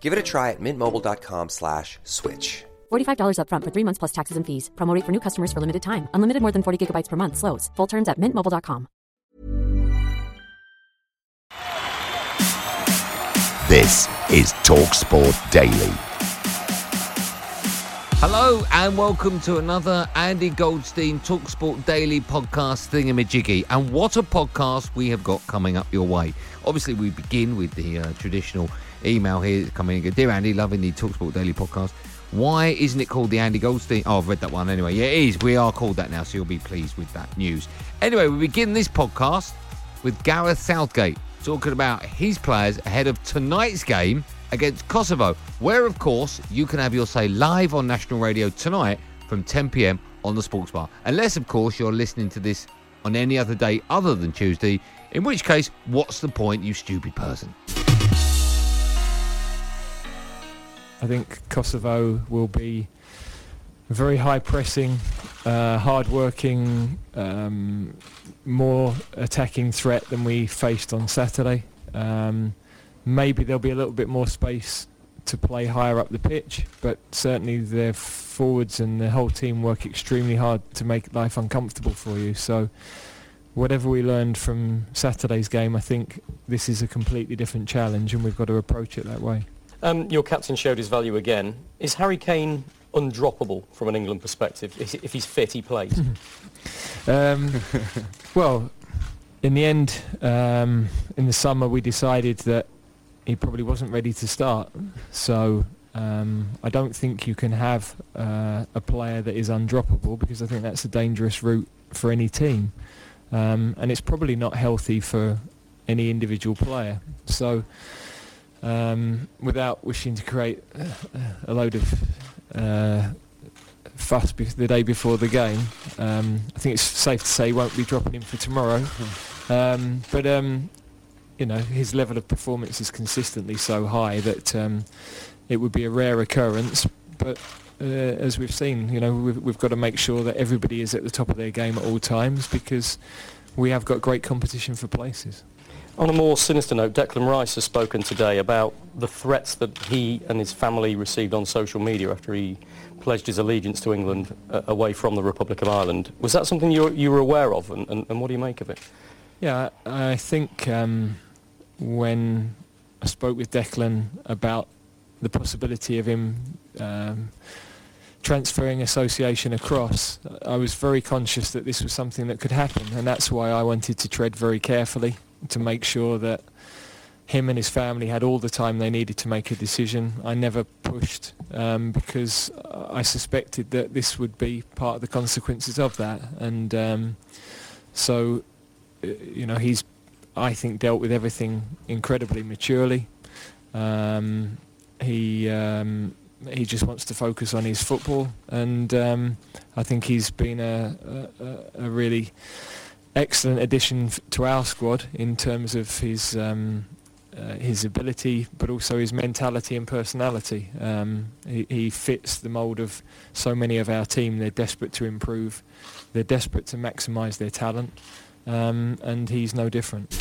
Give it a try at mintmobile.com slash switch. $45 upfront for three months plus taxes and fees. Promo rate for new customers for limited time. Unlimited more than 40 gigabytes per month. Slows. Full terms at mintmobile.com. This is TalkSport Daily. Hello and welcome to another Andy Goldstein Talksport Daily podcast thingamajiggy. And what a podcast we have got coming up your way. Obviously, we begin with the uh, traditional email here coming in. Dear Andy, loving the Talksport Daily podcast. Why isn't it called the Andy Goldstein? Oh, I've read that one anyway. Yeah, it is. We are called that now, so you'll be pleased with that news. Anyway, we begin this podcast with Gareth Southgate talking about his players ahead of tonight's game against Kosovo, where, of course, you can have your say live on national radio tonight from 10 pm on the Sports Bar. Unless, of course, you're listening to this on any other day other than Tuesday, in which case, what's the point, you stupid person? I think Kosovo will be very high pressing, uh, hard working, um, more attacking threat than we faced on Saturday. Um, maybe there'll be a little bit more space to play higher up the pitch, but certainly their forwards and the whole team work extremely hard to make life uncomfortable for you. So whatever we learned from Saturday's game, I think this is a completely different challenge and we've got to approach it that way. Um, your captain showed his value again. Is Harry Kane undroppable from an England perspective? If he's fit, he plays. um, well, in the end, um, in the summer, we decided that he probably wasn't ready to start. So um, I don't think you can have uh, a player that is undroppable because I think that's a dangerous route for any team. Um, and it's probably not healthy for any individual player. So um, without wishing to create a load of uh, fuss be- the day before the game. Um, I think it's safe to say he won't be dropping him for tomorrow. Um, but um, you know his level of performance is consistently so high that um, it would be a rare occurrence. But uh, as we've seen, you know we've, we've got to make sure that everybody is at the top of their game at all times because we have got great competition for places. On a more sinister note, Declan Rice has spoken today about the threats that he and his family received on social media after he pledged his allegiance to England uh, away from the Republic of Ireland. Was that something you, you were aware of, and, and, and, what do you make of it? Yeah, I think um, when I spoke with Declan about the possibility of him um, transferring association across, I was very conscious that this was something that could happen, and that's why I wanted to tread very carefully to make sure that him and his family had all the time they needed to make a decision. I never pushed um, because I suspected that this would be part of the consequences of that. And um, so, uh, you know, he's, I think, dealt with everything incredibly maturely. Um, he um, he just wants to focus on his football, and um, I think he's been a, a, a really excellent addition to our squad in terms of his um, uh, his ability, but also his mentality and personality. Um, he, he, fits the mould of so many of our team. They're desperate to improve. They're desperate to maximise their talent, um, and he's no different.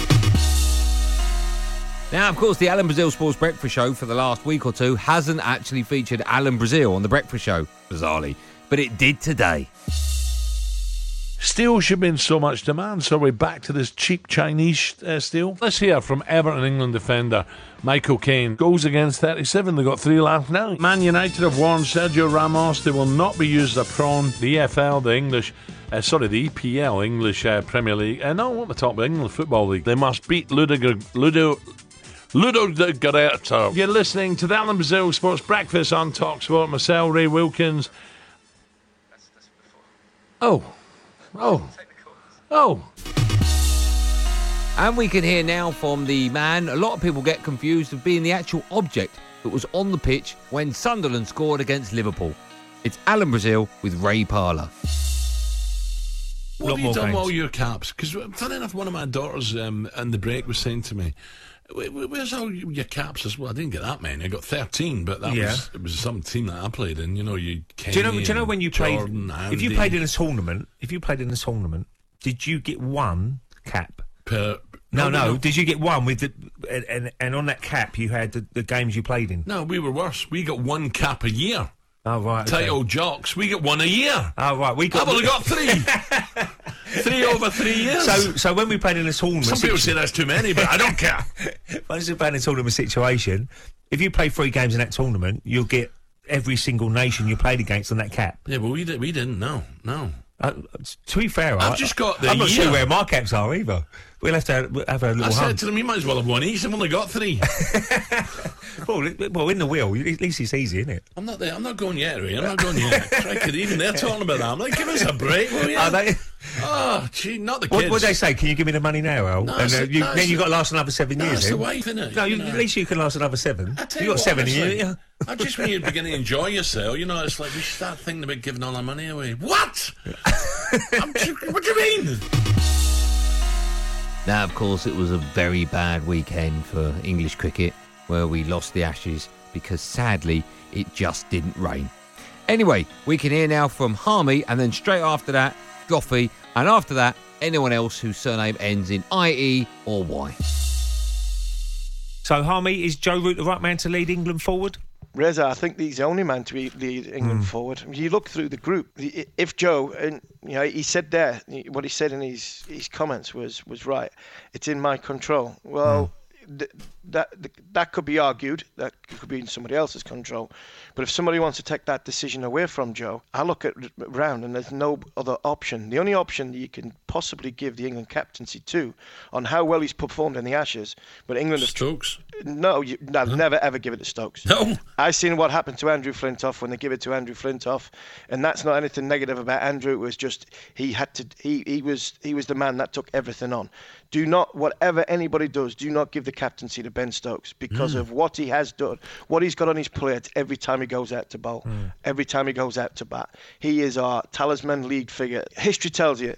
Now, of course, the Alan Brazil Sports Breakfast Show for the last week or two hasn't actually featured Alan Brazil on the Breakfast Show, bizarrely, but it did today. Steel should be in so much demand, so we're back to this cheap Chinese uh, steel. Let's hear from Everton England defender Michael Caine. Goals against 37, they got three last night. Man United have warned Sergio Ramos they will not be used as a prawn. The EFL, the English uh, sorry, the EPL, English uh, Premier League, uh, no, what the top, England Football League. They must beat Ludo, Ludo, Ludo de Gareto. You're listening to the Alan Brazil Sports Breakfast on Talksport. Marcel Ray Wilkins. Oh, oh, oh. And we can hear now from the man a lot of people get confused of being the actual object that was on the pitch when Sunderland scored against Liverpool. It's Alan Brazil with Ray Parlour. What have you done with all your caps? Because, funny enough, one of my daughters um, in the break was saying to me, Where's all your caps as well? I didn't get that many. I got thirteen, but that yeah. was it was some team that I played in. You know, you. do you know? Do you know when you Jordan, played? Andy. If you played in a tournament, if you played in a tournament, did you get one cap per? No, no. no. Did you get one with the and and on that cap you had the, the games you played in? No, we were worse. We got one cap a year. Oh right. Title okay. jocks, we get one a year. Oh right, we got. I've only got three. three over three years. So, so when we played in a tournament, some people say that's too many, but I don't care. Once you play in a tournament situation, if you play three games in that tournament, you'll get every single nation you played against on that cap. Yeah, but we did, we didn't. No, no. Uh, to be fair, I've I, just got the. I'm not year. sure where my caps are either. We'll have to have, have a little. I said to them, you might as well have one each. I've only got three. well, well, in the wheel, at least it's easy, isn't it? I'm not there. I'm not going yet, Ray. I'm not going yet. Crikey, even they're talking about that. I'm like, give us a break, will you? Are they? Oh, gee, not the kids. What would they say? Can you give me the money now, Al? No, and, uh, you, no, then you've got to last another seven no, years. That's the wife, isn't it? No, you, at least you can last another seven. you, you got what, seven honestly, in you. I just when you're beginning to enjoy yourself, you know, it's like we start thinking about giving all our money away. What? what do you mean? Now, of course, it was a very bad weekend for English cricket, where we lost the Ashes because sadly it just didn't rain. Anyway, we can hear now from Harmy, and then straight after that, Goffey, and after that, anyone else whose surname ends in IE or Y. So, Harmy, is Joe Root the right man to lead England forward? Reza, I think he's the only man to lead England mm. forward. You look through the group. If Joe, and you know, he said there, what he said in his his comments was was right. It's in my control. Well, mm. Th- that that could be argued. That could be in somebody else's control. But if somebody wants to take that decision away from Joe, I look at round and there's no other option. The only option you can possibly give the England captaincy to, on how well he's performed in the Ashes, but England Stokes. no, you, no huh? never ever give it to Stokes. No, I've seen what happened to Andrew Flintoff when they give it to Andrew Flintoff, and that's not anything negative about Andrew. It was just he had to. He he was he was the man that took everything on. Do not whatever anybody does, do not give the captaincy to Ben Stokes because mm. of what he has done, what he's got on his plate every time he goes out to bowl, mm. every time he goes out to bat. He is our talisman league figure. History tells you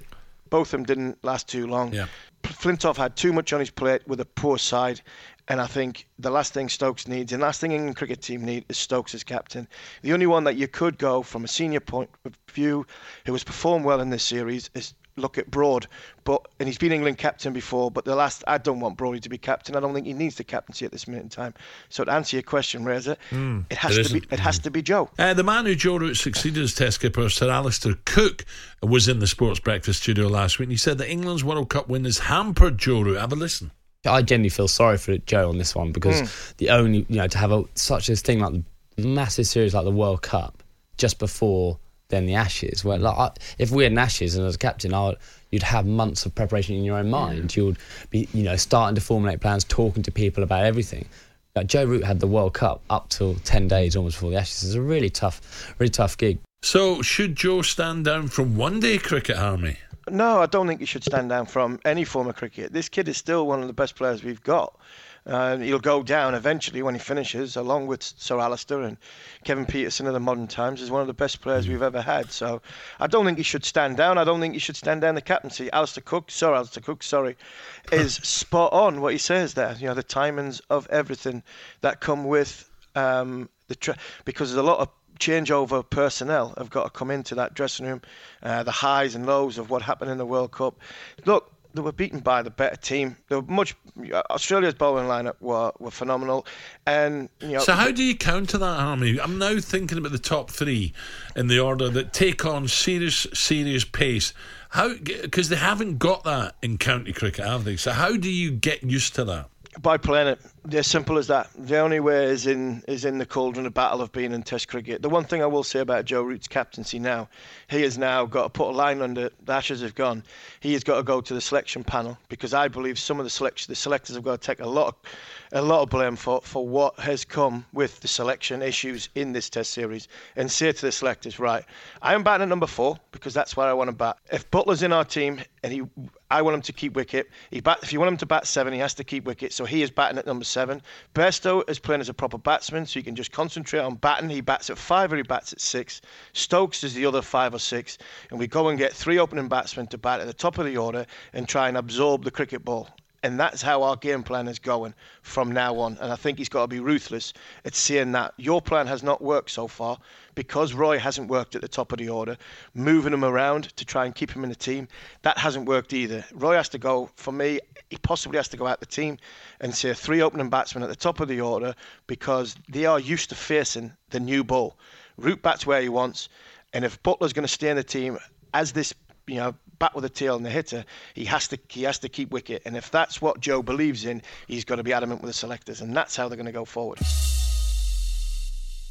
both of them didn't last too long. Yeah. Flintoff had too much on his plate with a poor side, and I think the last thing Stokes needs, and the last thing England cricket team need, is Stokes as captain. The only one that you could go from a senior point of view, who has performed well in this series, is look at Broad, but and he's been England captain before. But the last, I don't want Brody to be captain. I don't think he needs the captaincy at this minute in time. So to answer your question, Reza, mm, it has to be it has to be Joe. Uh, the man who Joe Root succeeded as Test skipper, Sir Alastair Cook, was in the Sports Breakfast studio last week, and he said that England's World Cup win has hampered Joe Root. Have a listen. I genuinely feel sorry for Joe on this one because mm. the only you know to have a, such a thing like the massive series like the World Cup just before then the Ashes. Where like I, if we had an Ashes and as a captain, I would, you'd have months of preparation in your own mind. You'd be, you know, starting to formulate plans, talking to people about everything. Like Joe Root had the World Cup up till ten days almost before the Ashes. It's a really tough, really tough gig. So, should Joe stand down from one-day cricket, Harmy? No, I don't think he should stand down from any form of cricket. This kid is still one of the best players we've got. Uh, he'll go down eventually when he finishes, along with Sir Alastair and Kevin Pietersen of the modern times, as one of the best players we've ever had. So I don't think he should stand down. I don't think he should stand down the captaincy. Alastair Cook, Sir Alastair Cook, sorry, is spot on what he says there. You know, the timings of everything that come with um, the tra- because there's a lot of changeover personnel have got to come into that dressing room, uh, the highs and lows of what happened in the World Cup. Look, they were beaten by the better team. They were much. Australia's bowling lineup were, were phenomenal, and you know. So how do you counter that, Harmy? I'm now thinking about the top three in the order that take on serious, serious pace How because they haven't got that in county cricket, have they? So how do you get used to that? by playing it. As simple as that. The only way is in is in the cauldron of battle of being in Test cricket. The one thing I will say about Joe Root's captaincy now, he has now got to put a line under the Ashes have gone. He has got to go to the selection panel because I believe some of the selection the selectors have got to take a lot of a lot of blame for, for what has come with the selection issues in this test series and say to the selectors, right, I am batting at number four because that's where I want to bat. If Buttler's in our team and he I want him to keep wicket. He bat, if you want him to bat seven, he has to keep wicket. So he is batting at number seven. Bairstow is playing as a proper batsman, so you can just concentrate on batting. He bats at five or he bats at six. Stokes is the other five or six. And we go and get three opening batsmen to bat at the top of the order and try and absorb the cricket ball and that's how our game plan is going from now on. And I think he's got to be ruthless at seeing that your plan has not worked so far because Roy hasn't worked at the top of the order, moving him around to try and keep him in the team. That hasn't worked either. Roy has to go, for me, he possibly has to go out the team and say three opening batsmen at the top of the order because they are used to facing the new ball. Root bats where he wants. And if Buttler's going to stay in the team as this you know bat with a tail and the hitter, he has to he has to keep wicket. And if that's what Joe believes in, he's got to be adamant with the selectors, and that's how they're going to go forward.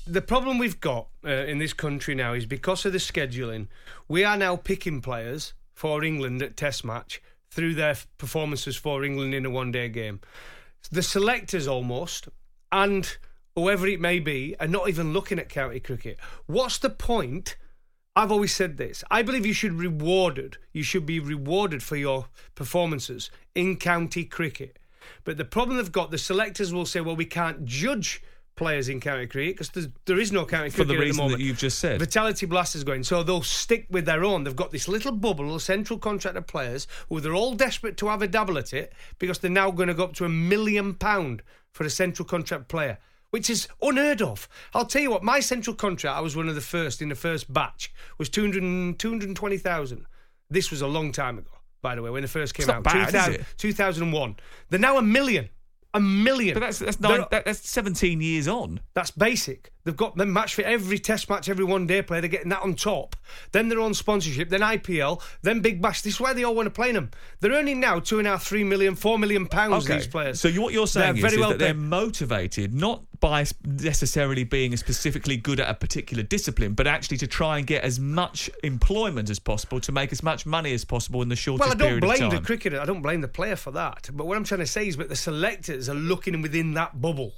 The problem we've got uh, in this country now is because of the scheduling, we are now picking players for England at Test match through their performances for England in a one-day game. The selectors almost and whoever it may be are not even looking at county cricket. What's the point? I've always said this. I believe you should rewarded. You should be rewarded for your performances in county cricket. But the problem they've got, the selectors will say, well, we can't judge players in county cricket because there is no county for cricket the at the reason moment. that you've just said. Vitality Blast is going, so they'll stick with their own. They've got this little bubble of central contracted players who they're all desperate to have a dabble at it because they're now going to go up to a million pound for a central contract player which is unheard of. I'll tell you what, my central contract, I was one of the first in the first batch, was 200, 220,000. This was a long time ago, by the way, when it first came It's out. bad, is 2000 it? 2001. They're now a million. A million. But that's that's, nine, that, that's 17 years on. that's basic. They've got them match for every test match, every one day player. They're getting that on top. Then they're on sponsorship, then IPL, then Big Bash. This is why they all want to play them. They're earning now two and a half, three million, four million pounds. These players. So you, what you're saying They're is, very is well that they're paid. motivated not by necessarily being specifically good at a particular discipline, but actually to try and get as much employment as possible to make as much money as possible in the shortest period Well, I don't blame the cricketer. I don't blame the player for that. But what I'm trying to say is that the selectors are looking within that bubble.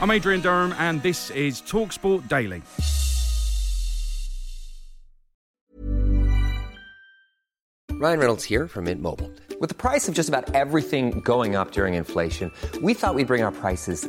I'm Adrian Durham, and this is Talksport Daily. Ryan Reynolds here from Mint Mobile. With the price of just about everything going up during inflation, we thought we'd bring our prices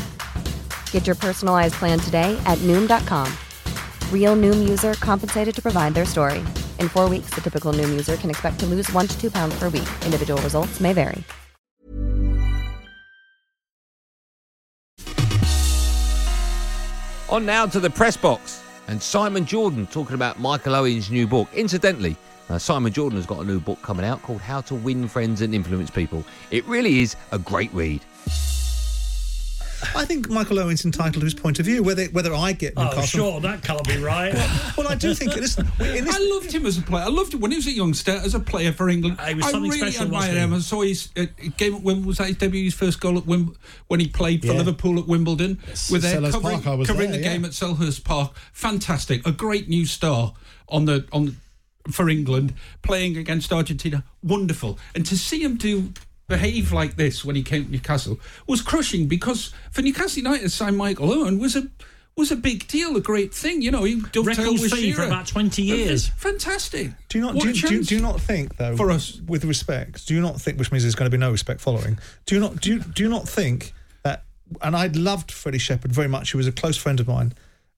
Get your personalized plan today at Noom.com. Real Noom user compensated to provide their story. In four weeks, the typical Noom user can expect to lose one to two pounds per week. Individual results may vary. On now to the press box and Simon Jordan talking about Michael Owen's new book. Incidentally, uh, Simon Jordan has got a new book coming out called How to Win Friends and Influence People. It really is a great read. I think Michael Owen's entitled to his point of view. Whether whether I get Oh, Newcastle, sure, that can't be right. well, I do think. Listen, this, I loved him as a player. I loved him when he was a youngster as a player for England. He was I something really special, admired wasn't he? him. I saw his uh, game at Wimbledon. Was that his debut? His first goal at Wim- when he played for Yeah. Liverpool at Wimbledon. With there Selhurst covering, Park, I was covering there, the yeah. game at Selhurst Park. Fantastic. A great new star on the on for England playing against Argentina. Wonderful. And to see him do behave like this when he came to Newcastle was crushing because for Newcastle United to sign Michael Owen was a was a big deal, a great thing. You know, he dovetailed Record with fee for Shearer. about 20 years. Fantastic. Do you not What do, a you- do, you- chance. do you not think though For us. with respect do you not think which means there's going to be no respect following do you not do you, do you not think that and I loved Freddie Shepherd very much he was a close friend of mine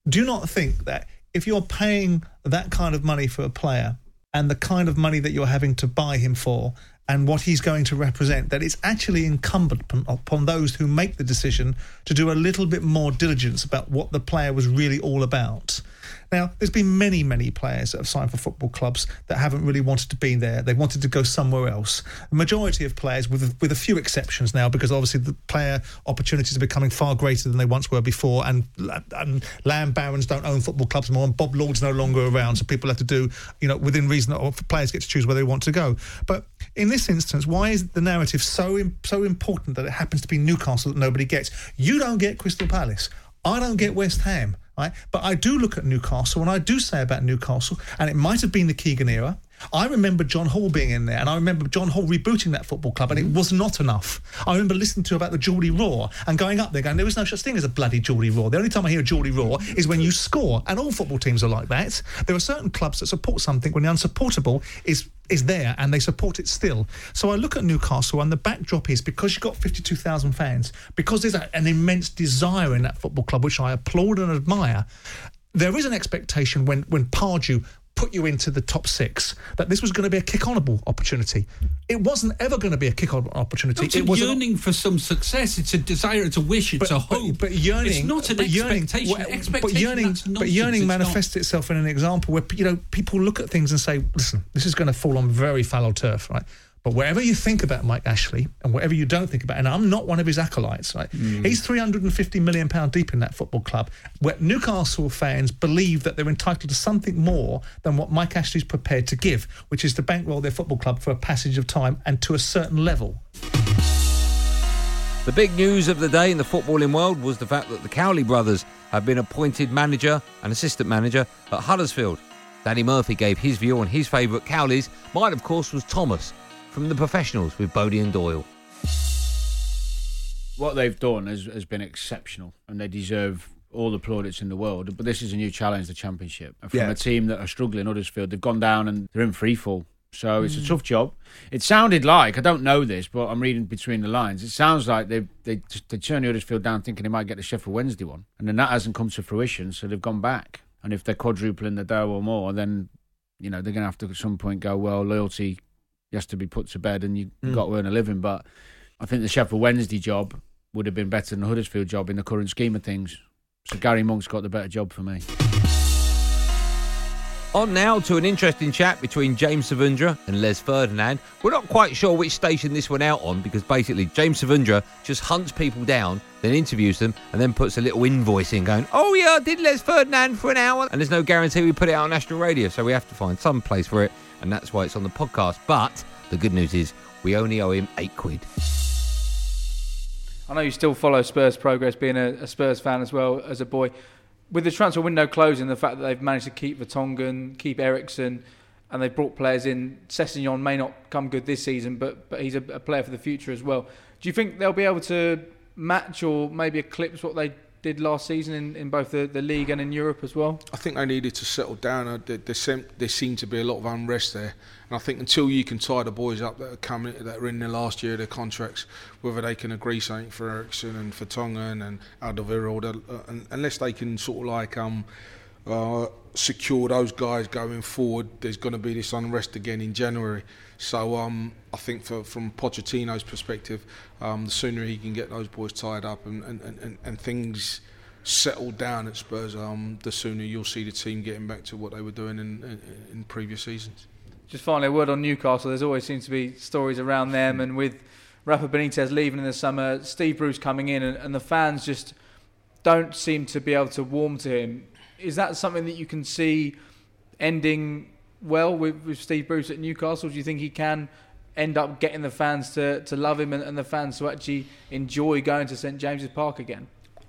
do you not think that if you're paying that kind of money for a player and the kind of money that you're having to buy him for and what he's going to represent that it's actually incumbent upon, those who make the decision to do a little bit more diligence about what the player was really all about now, there's been many, many players that have signed for football clubs that haven't really wanted to be there. They wanted to go somewhere else. The majority of players, with with a few exceptions now, because obviously the player opportunities are becoming far greater than they once were before, and, and land barons don't own football clubs more, and Bob Lord's no longer around, so people have to do, you know, within reason, or players get to choose where they want to go. But in this instance, why is the narrative so so important that it happens to be Newcastle that nobody gets? You don't get Crystal Palace. I don't get West Ham, right? But I do look at Newcastle, and I do say about Newcastle, and it might have been the Keegan era. I remember John Hall being in there, and I remember John Hall rebooting that football club, and it was not enough. I remember listening to about the Geordie Roar and going up there going, there was no such thing as a bloody Geordie Roar. The only time I hear a Geordie Roar is when you score, and all football teams are like that. There are certain clubs that support something when the unsupportable is is there and they support it still. So I look at Newcastle and the backdrop is because you've got 52,000 fans, because there's a, an immense desire in that football club, which I applaud and admire, there is an expectation when, when Pardew put you into the top six that this was going to be a kick-onable opportunity. It wasn't ever going to be a kick-on opportunity. It's a it was an- yearning for some success. It's a desire. It's a wish. It's a hope. But yearning, It's not an but yearning, expectation. expectation. But yearning, but yearning It's not. manifests itself in an example where you know people look at things and say, "Listen, this is going to fall on very fallow turf, right?" But whatever you think about Mike Ashley and whatever you don't think about, and I'm not one of his acolytes, right? Mm. He's 350 million pound deep in that football club, where Newcastle fans believe that they're entitled to something more than what Mike Ashley's prepared to give, which is to bankroll their football club for a passage of time and to a certain level. The big news of the day in the footballing world was the fact that the Cowley brothers have been appointed manager and assistant manager at Huddersfield. Danny Murphy gave his view on his favourite Cowleys. Mine, of course, was Thomas from the professionals with Bodie and Doyle. what they've done has, has been exceptional and they deserve all the plaudits in the world. But this is a new challenge, the championship. And from Yeah. a team that are struggling, Huddersfield, they've gone down and they're in free fall. So it's Mm. a tough job. It sounded like I don't know this, but I'm reading between the lines. It sounds like they they just they turned Huddersfield down, thinking they might get the Sheffield Wednesday one, and then that hasn't come to fruition. So they've gone back. And if they're quadrupling the dough or more, then you know they're going to have to at some point go. Well, loyalty has to be put to bed, and you Mm. have got to earn a living. But I think the Sheffield Wednesday job would have been better than the Huddersfield job in the current scheme of things. So Gary Monk's got the better job for me. On now to an interesting chat between James Savundra and Les Ferdinand. We're not quite sure which station this went out on because basically James Savundra just hunts people down, then interviews them, and then puts a little invoice in going, Oh, yeah, I did Les Ferdinand for an hour. And there's no guarantee we put it out on national radio, so we have to find some place for it, and that's why it's on the podcast. But the good news is we only owe him eight quid. I know you still follow Spurs progress, being a, a Spurs fan as well as a boy. With the transfer window closing, the fact that they've managed to keep Vertonghen, keep Eriksen, and they've brought players in. Sessegnon may not come good this season, but but he's a, a player for the future as well. Do you think they'll be able to match or maybe eclipse what they did last season in, in both the, the league and in Europe as well? I think they needed to settle down. Uh, There, there, seemed to be a lot of unrest there, and I think until you can tie the boys up that are coming, that are in their last year of their contracts, whether they can agree something for Eriksen and for Tongan and Alderweireld, uh, unless they can sort of like um, uh, secure those guys going forward, there's going to be this unrest again in January. So um, I think for, from Pochettino's perspective, um, the sooner he can get those boys tied up and, and, and, and things settled down at Spurs, um, the sooner you'll see the team getting back to what they were doing in, in, in previous seasons. Just finally, a word on Newcastle. There's always seems to be stories around them, and with Rafa Benitez leaving in the summer, Steve Bruce coming in, and, and the fans just don't seem to be able to warm to him. Is that something that you can see ending well with, with Steve Bruce at Newcastle? Do you think he can end up getting the fans to, to love him and, and the fans to actually enjoy going to St James's Park again?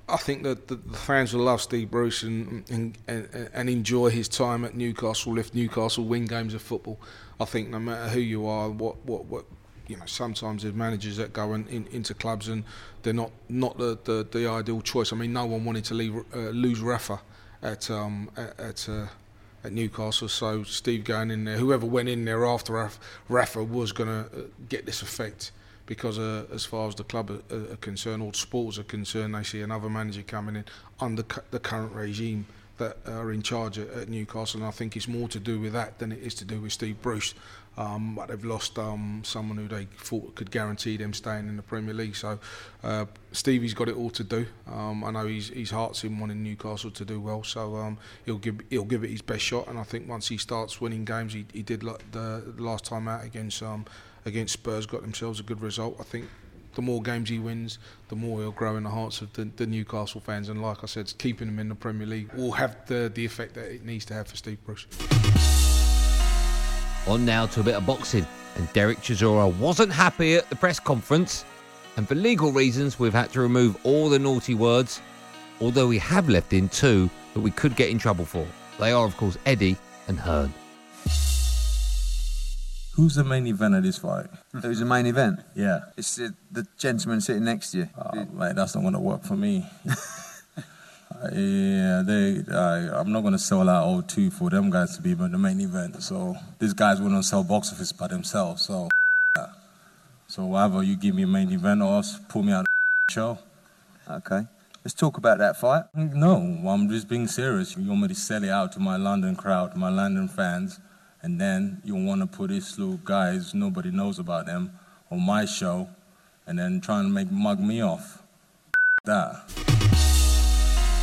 I think that the, fans will love Steve Bruce and, and, and and enjoy his time at Newcastle if Newcastle win games of football. I think no matter who you are, what what what you know, sometimes there's managers that go in, in, into clubs and they're not not the, the, the ideal choice. I mean, no one wanted to leave, uh, lose Rafa at um, at uh, at Newcastle. So Steve going in there, whoever went in there after Rafa, was going to uh, get this effect because uh, as far as the club are, are concerned, or sports are concerned, they see another manager coming in under cu- the current regime that are in charge at, at Newcastle, and I think it's more to do with that than it is to do with Steve Bruce. Um, but they've lost um, someone who they thought could guarantee them staying in the Premier League. So uh, Stevie's got it all to do. Um, I know his, his heart's in wanting Newcastle to do well, so um, he'll give he'll give it his best shot. And I think once he starts winning games, he, he did like the, the last time out against um, against Spurs, got themselves a good result. I think the more games he wins, the more he'll grow in the hearts of the, the Newcastle fans. And like I said, keeping him in the Premier League will have the, the effect that it needs to have for Steve Bruce. On now to a bit of boxing. And Derek Chisora wasn't happy at the press conference. And for legal reasons, we've had to remove all the naughty words. Although we have left in two that we could get in trouble for. They are, of course, Eddie and Hearn. Who's the main event of this fight? Who's the main event? Yeah. It's the, the gentleman sitting next to you. Oh, mate, that's not going to work for me. Yeah, they. Uh, I'm not going to sell out O2 for them guys to be the main event. So these guys wouldn't sell box office by themselves. So, yeah. so whatever you give me a main event or else pull me out of the show. Okay. Let's talk about that fight. No, I'm just being serious. You want me to sell it out to my London crowd, my London fans, and then you want to put these little guys nobody knows about them on my show, and then try and make mug me off. That.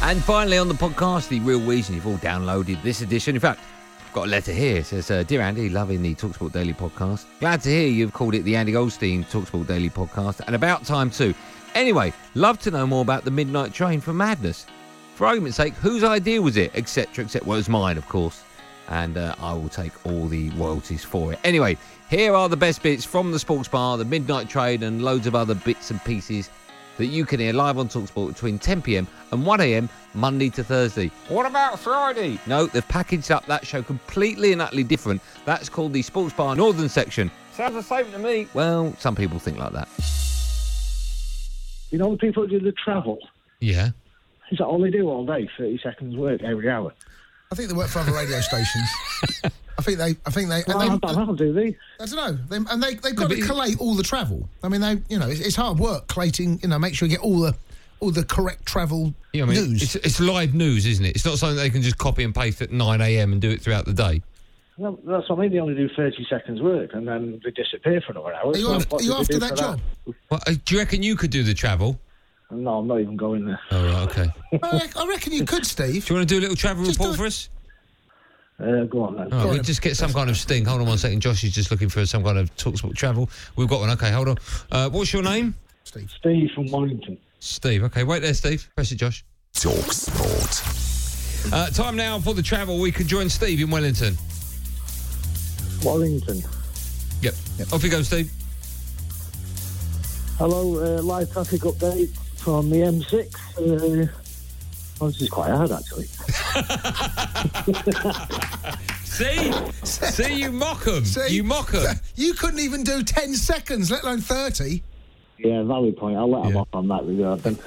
And finally on the podcast, the real reason you've all downloaded this edition. In fact, I've got a letter here. It says, uh, Dear Andy, loving the Talksport Daily podcast. Glad to hear you've called it the Andy Goldstein Talksport Daily podcast, and about time too. Anyway, love to know more about the Midnight Train for Madness. For argument's sake, whose idea was it, etc., etc. Well, it was mine, of course, and uh, I will take all the royalties for it. Anyway, here are the best bits from the Sports Bar, the Midnight Trade, and loads of other bits and pieces that you can hear live on Talksport between 10pm and 1am Monday to Thursday. What about Friday? No, they've packaged up that show completely and utterly different. That's called the Sports Bar Northern section. Sounds the same to me. Well, some people think like that. You know the people who do the travel? Yeah. Is that all they do all day? 30 seconds work every hour. I think they work for other radio stations. I think they. I think they. Well, and I they don't know, do they? I don't know. They, and they they've got to collate all the travel. I mean, they you know it's, it's hard work collating. You know, make sure you get all the all the correct travel Yeah, I mean, news. It's, it's live news, isn't it? It's not something they can just copy and paste at 9 a.m. and do it throughout the day. Well, that's what I mean. They only do 30 seconds work and then they disappear for another hour. Are you, so after, are you do after that for job? Well, uh, do you reckon you could do the travel? No, I'm not even going there. Oh, right, okay. I, rec- I reckon you could, Steve. Do you want to do a little travel report for us? Uh, go on then. All right, we'll just get some kind of sting. Hold on one second. Josh is just looking for some kind of Talksport travel. We've got one. Okay, hold on. Uh, what's your name? Steve. Steve from Warrington. Steve. Okay, wait there, Steve. Press it, Josh. Talksport. Uh, time now for the travel. We can join Steve in Wellington. Warrington. Yep. Off you go, Steve. Hello, uh, live traffic update from the M6. Uh, oh, this is quite hard, actually. See? See, you mock 'em. See? You mock 'em. You couldn't even do ten seconds, let alone thirty. Yeah, valid point. I'll let him off on that regard then.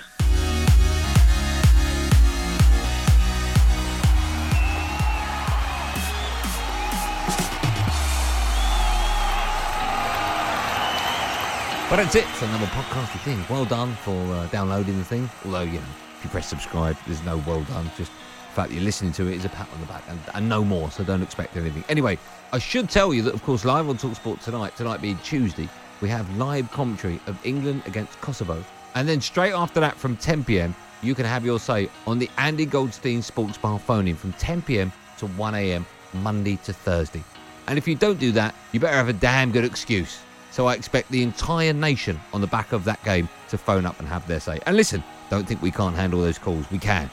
But that's it for another podcasty thing. Well done for uh, downloading the thing. Although, you know, if you press subscribe, there's no well done. Just the fact that you're listening to it is a pat on the back and, and no more, so don't expect anything. Anyway, I should tell you that, of course, live on Talksport tonight, tonight being Tuesday, we have live commentary of England against Kosovo. And then straight after that, from 10 pm, you can have your say on the Andy Goldstein Sports Bar phone in from 10 pm to 1 am, Monday to Thursday. And if you don't do that, you better have a damn good excuse. So I expect the entire nation on the back of that game to phone up and have their say. And listen, don't think we can't handle those calls. We can.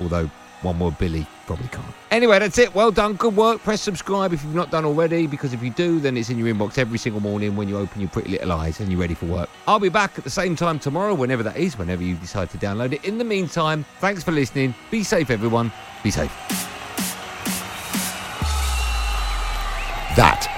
Although one more Billy probably can't. Anyway, that's it. Well done. Good work. Press subscribe if you've not done already, because if you do, then it's in your inbox every single morning when you open your pretty little eyes and you're ready for work. I'll be back at the same time tomorrow, whenever that is, whenever you decide to download it. In the meantime, thanks for listening. Be safe, everyone. Be safe. That